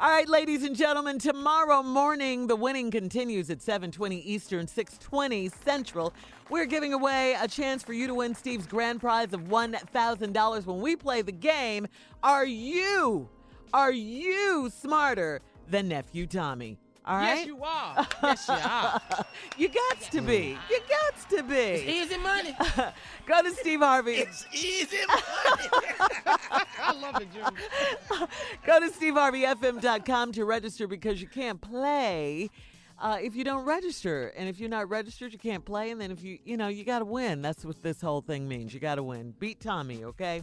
All right, ladies and gentlemen, tomorrow morning the winning continues at 7:20 Eastern, 6:20 Central. We're giving away a chance for you to win Steve's grand prize of $1,000 when we play the game. Are you are you smarter than nephew Tommy? All right? Yes, you are. Yes, you are. you got to be. You got to be. It's easy money. Go to Steve Harvey. It's easy money. I love it, Junior. Go to steveharveyfm.com to register because you can't play uh, if you don't register. And if you're not registered, you can't play. And then if you, you know, you got to win. That's what this whole thing means. You got to win. Beat Tommy, okay?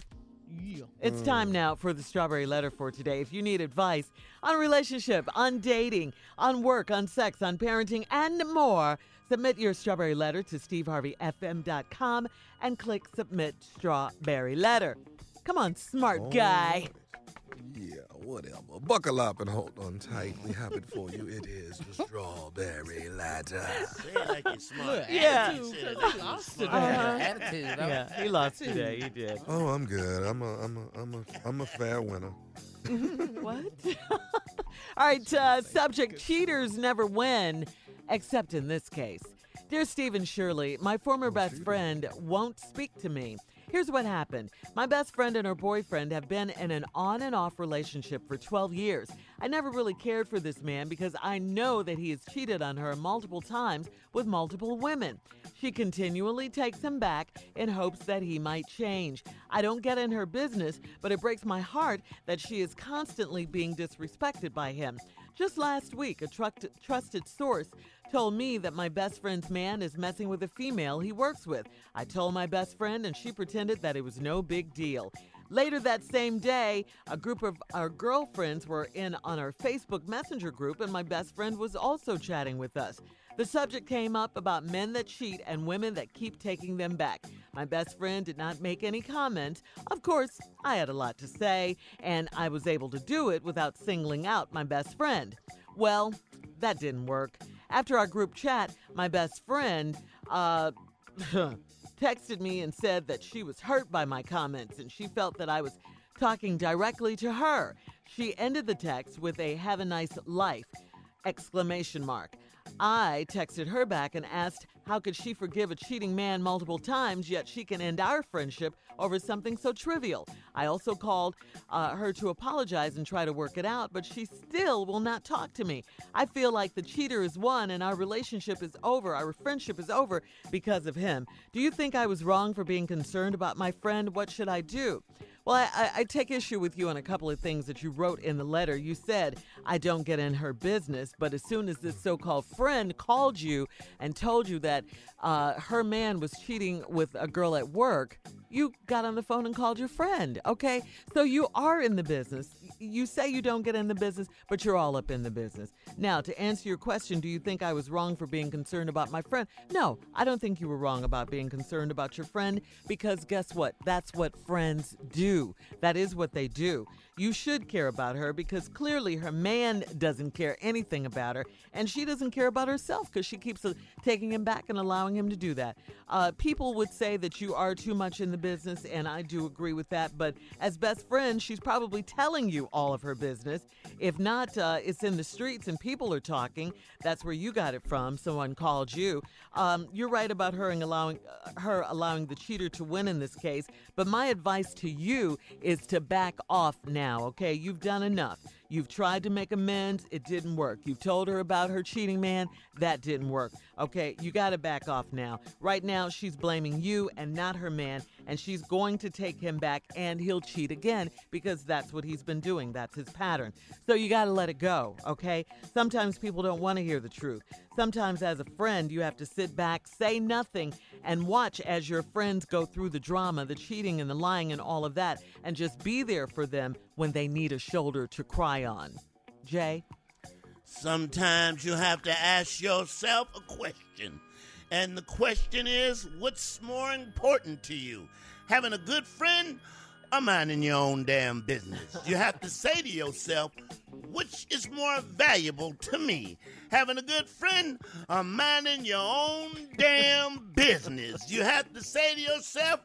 It's time now for the strawberry letter for today. If you need advice on relationship, on dating, on work, on sex, on parenting, and more, submit your strawberry letter to steveharveyfm.com and click submit strawberry letter. Come on, smart guy. Oh. Yeah, whatever. Buckle up and hold on tight. We have it for you. It is the strawberry ladder. Say it like you're smart. Look, Yeah. attitude, Say it 'cause like he lost smart. today. Uh-huh. Attitude. huh? Yeah, he lost today. He did. Oh, I'm good. I'm a, I'm a, I'm a, I'm a fair winner. What? All right, uh, subject cheaters never win, except in this case. Dear Stephen Shirley, my former best friend won't speak to me. Here's what happened. My best friend and her boyfriend have been in an on and off relationship for 12 years. I never really cared for this man because I know that he has cheated on her multiple times with multiple women. She continually takes him back in hopes that he might change. I don't get in her business, but it breaks my heart that she is constantly being disrespected by him. Just last week, a trusted source told me that my best friend's man is messing with a female he works with. I told my best friend, and she pretended that it was no big deal. Later that same day, a group of our girlfriends were in on our Facebook Messenger group, and my best friend was also chatting with us. The subject came up about men that cheat and women that keep taking them back. My best friend did not make any comment. Of course, I had a lot to say, and I was able to do it without singling out my best friend. Well, that didn't work. After our group chat, my best friend, uh, texted me and said that she was hurt by my comments and she felt that I was talking directly to her. She ended the text with a have a nice life exclamation mark. I texted her back and asked how could she forgive a cheating man multiple times yet she can end our friendship over something so trivial. I also called uh, her to apologize and try to work it out, but she still will not talk to me. I feel like the cheater is won and our relationship is over, our friendship is over because of him. Do you think I was wrong for being concerned about my friend? What should I do? Well, I, I, take issue with you on a couple of things that you wrote in the letter. You said, I don't get in her business, but as soon as this so called friend called you and told you that uh, her man was cheating with a girl at work, you got on the phone and called your friend, okay? So you are in the business. You say you don't get in the business, but you're all up in the business. Now, to answer your question, do you think I was wrong for being concerned about my friend? No, I don't think you were wrong about being concerned about your friend because guess what? That's what friends do. That is what they do. You should care about her because clearly her man doesn't care anything about her and she doesn't care about herself because she keeps uh, taking him back and allowing him to do that. Uh, people would say that you are too much in the business, and I do agree with that. But as best friend, she's probably telling you all of her business. If not, uh, it's in the streets and people are talking. That's where you got it from. Someone called you. Um, you're right about her and allowing uh, her allowing the cheater to win in this case. But my advice to you is to back off now. Okay, you've done enough. You've tried to make amends, it didn't work. You've told her about her cheating man, that didn't work. Okay, you got to back off now. Right now, she's blaming you and not her man, and she's going to take him back and he'll cheat again because that's what he's been doing. That's his pattern. So you got to let it go, okay? Sometimes people don't want to hear the truth. Sometimes, as a friend, you have to sit back, say nothing, and watch as your friends go through the drama, the cheating and the lying and all of that, and just be there for them when they need a shoulder to cry on. Jay? Sometimes you have to ask yourself a question. And the question is what's more important to you? Having a good friend or minding your own damn business? You have to say to yourself, which is more valuable to me? Having a good friend or minding your own damn business? You have to say to yourself,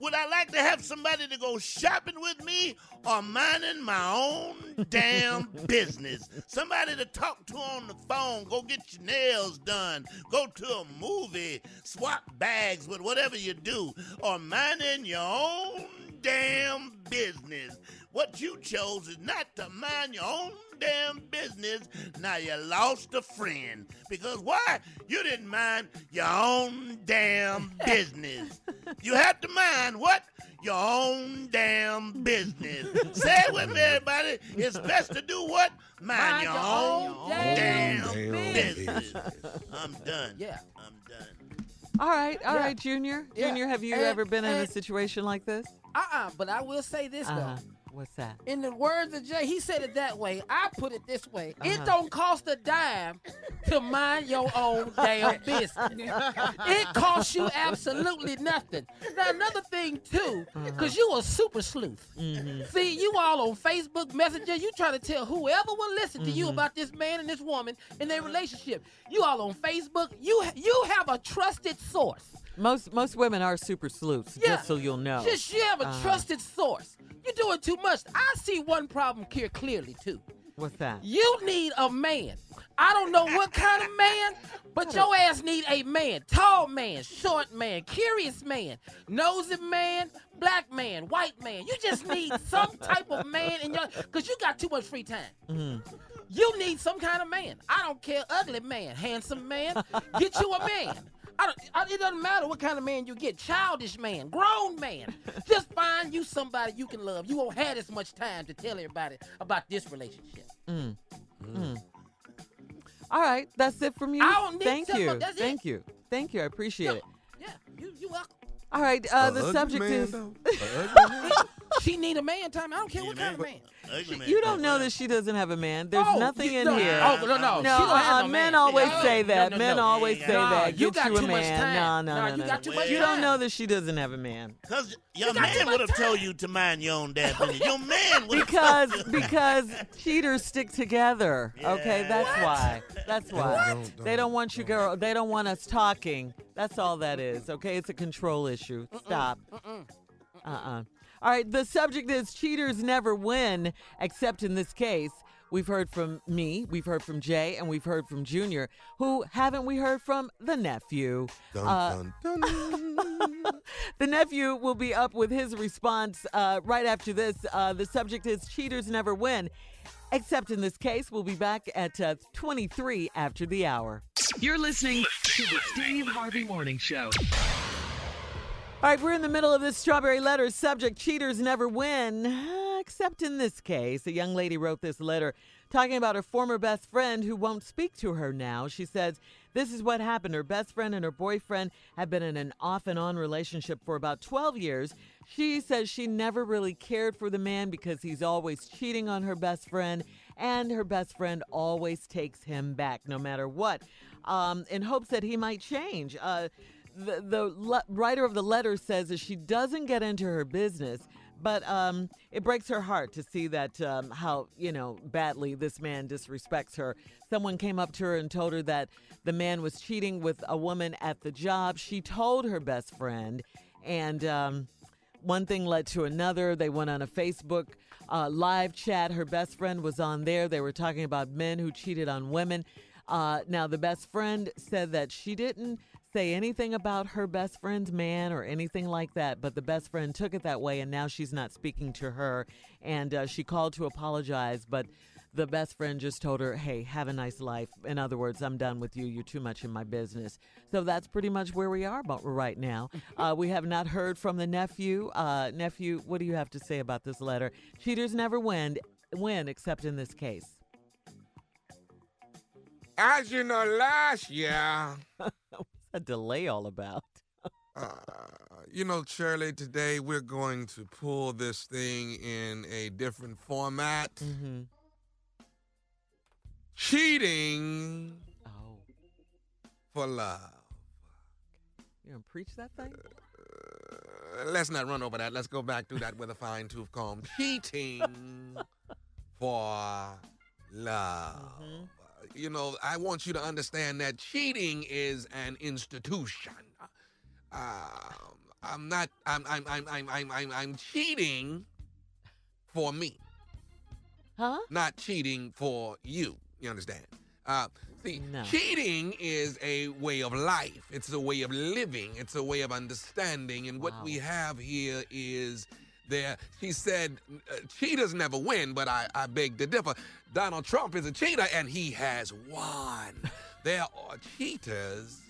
Would I like to have somebody to go shopping with me or minding my own damn business? Somebody to talk to on the phone, go get your nails done, go to a movie, swap bags with whatever you do, or minding your own damn business. What you chose is not to mind your own damn business. Now you lost a friend. Because why? You didn't mind your own damn business. You have to mind what? Your own damn business. Say it with me, everybody. It's best to do what? Mind, Mind your, your own own damn, damn business. business. I'm done. Yeah. I'm done. All right, all Yeah. right, Junior. Yeah. Junior, have you And- ever been in a situation like this? Uh-uh, but I will say this Uh-huh. though. What's that? In the words of Jay, he said it that way. I put it this way: It Uh-huh. don't cost a dime to mind your own damn business. it costs you absolutely nothing. Now another thing too, because you a super sleuth. Mm-hmm. See, you all on Facebook Messenger, you trying to tell whoever will listen to Mm-hmm. you about this man and this woman and their relationship. You all on Facebook, you you have a trusted source. Most most women are super sleuths, Yeah. just so you'll know. Just you have a Uh-huh. trusted source. You're doing too much. I see one problem here clearly too. What's that? You need a man. I don't know what kind of man, but your ass need a man. Tall man, short man, curious man, nosy man, black man, white man. You just need some type of man in your cause you got too much free time. Mm-hmm. You need some kind of man. I don't care, ugly man, handsome man. Get you a man. I don't, I, it doesn't matter what kind of man you get. Childish man, grown man. Just find you somebody you can love. You won't have as much time to tell everybody about this relationship. Mm. Mm. All right, that's it from you. I don't need Thank you. that's it. Thank you. Thank you. I appreciate it. Yeah, you you welcome. All right, uh, the subject man, is though? A ugly man? She need a man, Tommy. I don't care what Yeah, kind of man. Ugly man. you don't know that she doesn't have a man. There's Oh, nothing you- in no, here. Oh, no, no. No, she don't have uh, no men man. always No, say that. no, men no. always say yeah. that. you Get got you a too much time. No, No, no, you no, got too much You don't know that she doesn't have a man. Because your got too man would have told you to mind your own damn business. Your man would Because because cheaters stick together. Okay, that's why. That's why. They don't want you girl. They don't want us talking. That's all that is. Okay, it's a control issue. Stop. Uh-uh. All right, the subject is cheaters never win, except in this case. We've heard from me, we've heard from Jay, and we've heard from Junior. Who haven't we heard from? The nephew. Dun, Uh, dun, dun. the nephew will be up with his response uh, right after this. Uh, the subject is cheaters never win, except in this case. We'll be back at uh, 23 after the hour. You're listening to the Steve Harvey Morning Show. All right, we're in the middle of this strawberry letter subject cheaters never win, except in this case. A young lady wrote this letter talking about her former best friend who won't speak to her now. She says, This is what happened. Her best friend and her boyfriend have been in an off and on relationship for about 12 years. She says she never really cared for the man because he's always cheating on her best friend, and her best friend always takes him back no matter what, um, in hopes that he might change. Uh, the, the le- writer of the letter says that she doesn't get into her business, but um, it breaks her heart to see that um, how you know badly this man disrespects her. Someone came up to her and told her that the man was cheating with a woman at the job. She told her best friend, and um, one thing led to another. They went on a Facebook uh, live chat. Her best friend was on there. They were talking about men who cheated on women. Uh, now, the best friend said that she didn't say anything about her best friend's man or anything like that, but the best friend took it that way, and now she's not speaking to her. And uh, she called to apologize, but the best friend just told her, hey, have a nice life. In other words, I'm done with you. You're too much in my business. So that's pretty much where we are about right now. Uh, we have not heard from the nephew. Uh, nephew, what do you have to say about this letter? Cheaters never win, win except in this case. As you know, last year, What's a delay all about? uh, you know, Shirley, today we're going to pull this thing in a different format. Mm-hmm. Cheating Oh, for love. you gonna preach that thing? Uh, let's not run over that. Let's go back through that with a fine tooth comb. Cheating for love. Mhm. You know, I want you to understand that cheating is an institution. Um, I'm not. I'm. I'm. I'm. I'm. I'm. I'm, I'm cheating for me, Huh? not cheating for you. You understand? Uh, see, No. cheating is a way of life. It's a way of living. It's a way of understanding. And what we have here is there. She said, uh, cheaters never win, but I, I beg to differ. Donald Trump is a cheater, and he has won. there are cheaters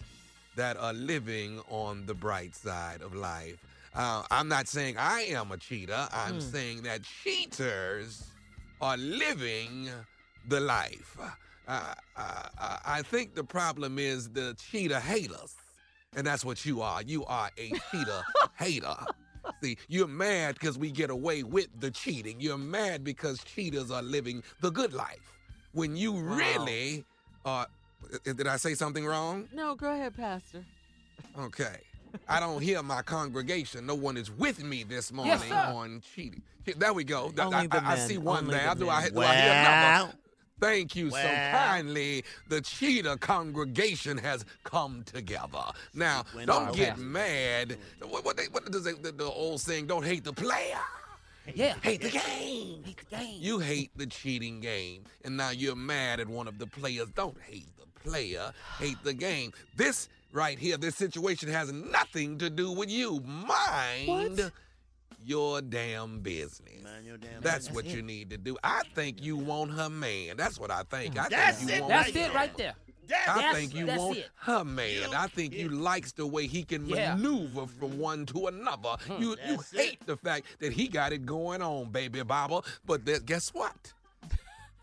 that are living on the bright side of life. Uh, I'm not saying I am a cheater. I'm saying that cheaters are living the life. Uh, uh, uh, I think the problem is the cheater haters. And that's what you are. You are a cheater hater. See, you're mad because we get away with the cheating. You're mad because cheaters are living the good life. When you really are. uh, Did I say something wrong? No, go ahead, Pastor. Okay. I don't hear my congregation. No one is with me this morning Yes, on cheating. There we go. Only I, the I- I see one Only there. the Do I, men. do I hear another? Well, Thank you so kindly. The cheater congregation has come together. Now, Went don't get Okay. mad. What, what, they, what does they, the, the old saying? Don't hate the player. Yeah. Hate the game. Hate the game. You hate the cheating game, and now you're mad at one of the players. Don't hate the player, hate the game. This right here, this situation has nothing to do with you. Mind What? Your damn business. Mind your damn That's business. what you need to do. I think you want her man. That's what I think. I That's think you it. want That's it right there. That- I think you that's want it. her man. I think you likes the way he can Yeah. maneuver from one to another. Hmm. You you That's it. hate the fact that he got it going on, baby Baba. But that, guess what?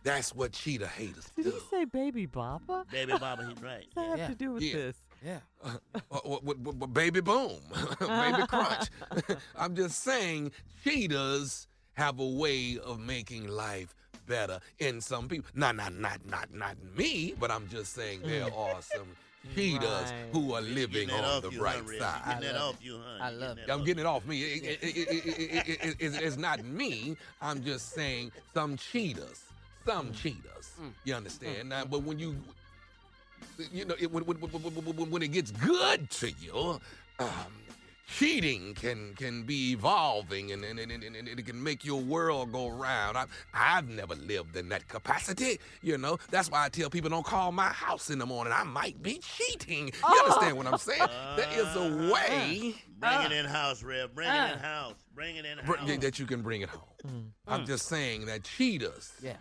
That's what cheater haters Did do. he say baby Baba? Baby Baba, he's right. What does that have to do with Yeah. this? Yeah. Uh, uh, baby boom, baby crunch. I'm just saying, cheaters have a way of making life better in some people. Not, not, not, not, not me, but I'm just saying there are some cheaters Right. who are living on the you, bright huh, Red? side. Getting I love off you, huh? I love getting it. I'm getting it off me. It- it- it- it- it- it- it- it's not me. I'm just saying some cheaters. Some cheaters. You understand? Now, but when you, you know, it, when, when, when, when- when it gets good to you, um, cheating can can be evolving and, and, and, and, and it can make your world go round. I, I've never lived in that capacity, you know. That's why I tell people don't call my house in the morning. I might be cheating. You oh. understand what I'm saying? there is a uh-huh. way Bring it uh. in house, Red. Bring it in uh. house. Bring it in br- house. that you can bring it home. I'm mm. just saying that cheaters Yeah.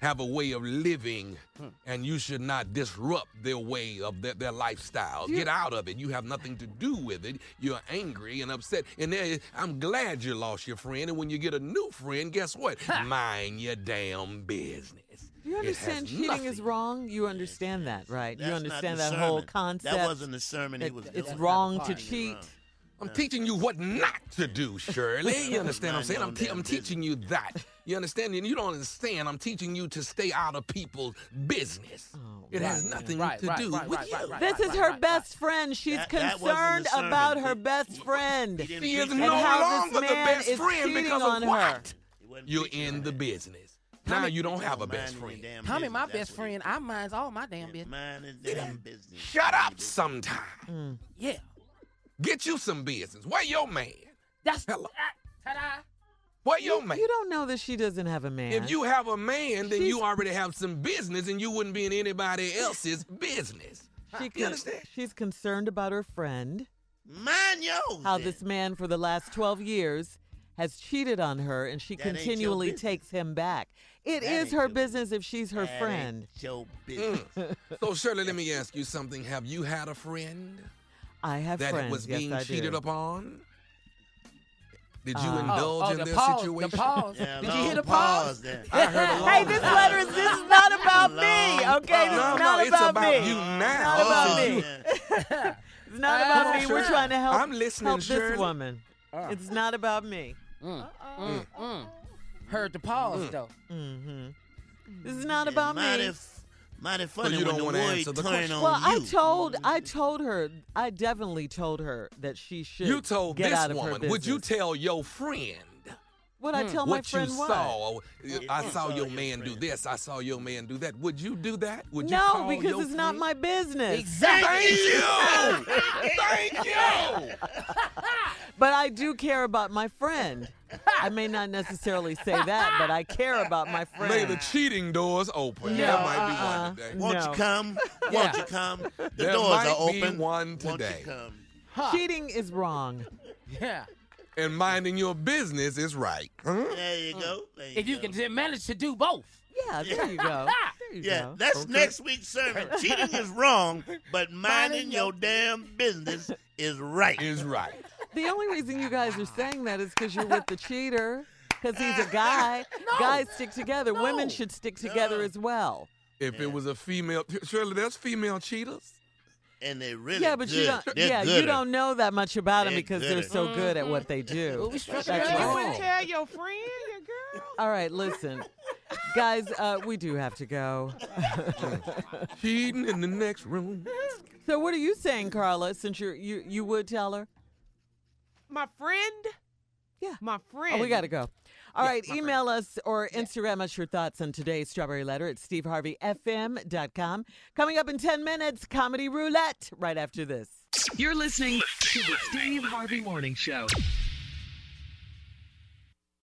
Have a way of living, hmm. and you should not disrupt their way of their, their lifestyle. Get out of it. You have nothing to do with it. You're angry and upset. And there, I'm glad you lost your friend. And when you get a new friend, guess what? Mind your damn business. You It has understand cheating is wrong? You understand that, right? That's you understand the that whole concept. That wasn't the sermon he that was it's doing. wrong to part. cheat. I'm teaching you what not to do, Shirley. You understand what I'm saying? I'm, te- I'm teaching you that. You understand? And you don't understand. I'm teaching you to stay out of people's business. Oh, it has nothing right, to right, do right, with right, you. right, right. This is her best friend. She's That- that wasn't the concerned sermon. about her best friend. he She is no it. And how longer the best is friend because of her. what? You're in the business. Now you don't have a best friend. damn Tommy, my business. best friend, it I minds all my damn business. Mind his damn business. Shut up your business. sometime. Yeah. Get you some business. Where your man? That's Hello. ta-da. Where your You, man? you don't know that she doesn't have a man. If you have a man, then you already have some business and you wouldn't be in anybody else's business. she You con- understand? she's concerned about her friend. Mind yours. How then. this man for the last 12 years has cheated on her and she That continually takes him back. It That is her business if she's her friend. Your business. So Shirley, let me ask you something. Have you had a friend I have that friends. was yes, being I cheated do. upon? Did you Uh, indulge oh, oh, in this pause, situation? The pause. Yeah, Did you hear the pause? there. I heard a Hey, this pause. letter is this is not about me. Okay, this No, is no, not it's about, about me. you now. It's not about Oh, me. Yeah. It's not Uh, about me. We're trying to help. I'm listening, help this Shirley. woman. Uh. It's not about me. Mm, mm, mm. Heard the pause though. hmm This is not It's about mighty, me. F- mighty funny you when don't the wanna word answer the turn question. on Well, I told I told her I definitely told her that she should You told get this out of her woman. business. Would you tell your friend What I hmm. tell my what you friend what? Oh, saw. I saw saw your your man do this. I saw your man do that. Would you do that? Would you come? No, call because your it's not friend? my business. Exactly. Thank you. Thank you. But I do care about my friend. I may not necessarily say that, but I care about my friend. May the cheating doors open. No, there might be uh-uh. one today. Won't No. you come? Won't you come? The There doors might are be open. one Won't today. you come? Huh. Cheating is wrong. Yeah. And minding your business is right. Huh? There you go. There you If you go. can manage to do both. Yeah, there you go. There you Yeah, go. that's Okay. next week's sermon. Cheating is wrong, but minding your damn business is right. Is right. The only reason you guys are saying that is because you're with the cheater. Because he's a guy. Guys stick together. Women should stick together No. as well. If it was a female, Shirley, there's female cheaters. And they really yeah, but good. you don't. They're yeah, you don't know that much about them They're because they're gooder. so good at what they do. Well, That's it. You wrong. wouldn't tell your friend, your girl. All right, listen, guys, uh, we do have to go. Cheating in the next room. So, what are you saying, Carla? Since you're you you would tell her? My friend? Yeah. My friend. Oh, we got to go. All right, my email us or Instagram us your thoughts on today's Strawberry Letter at steveharveyfm.com. Coming up in 10 minutes, Comedy Roulette right after this. You're listening to the Steve Harvey Morning Show.